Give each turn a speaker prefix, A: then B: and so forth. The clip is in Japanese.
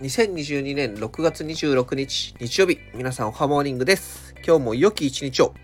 A: 2022年6月26日日曜日。皆さんおはモーニングです。今日も良き一日を。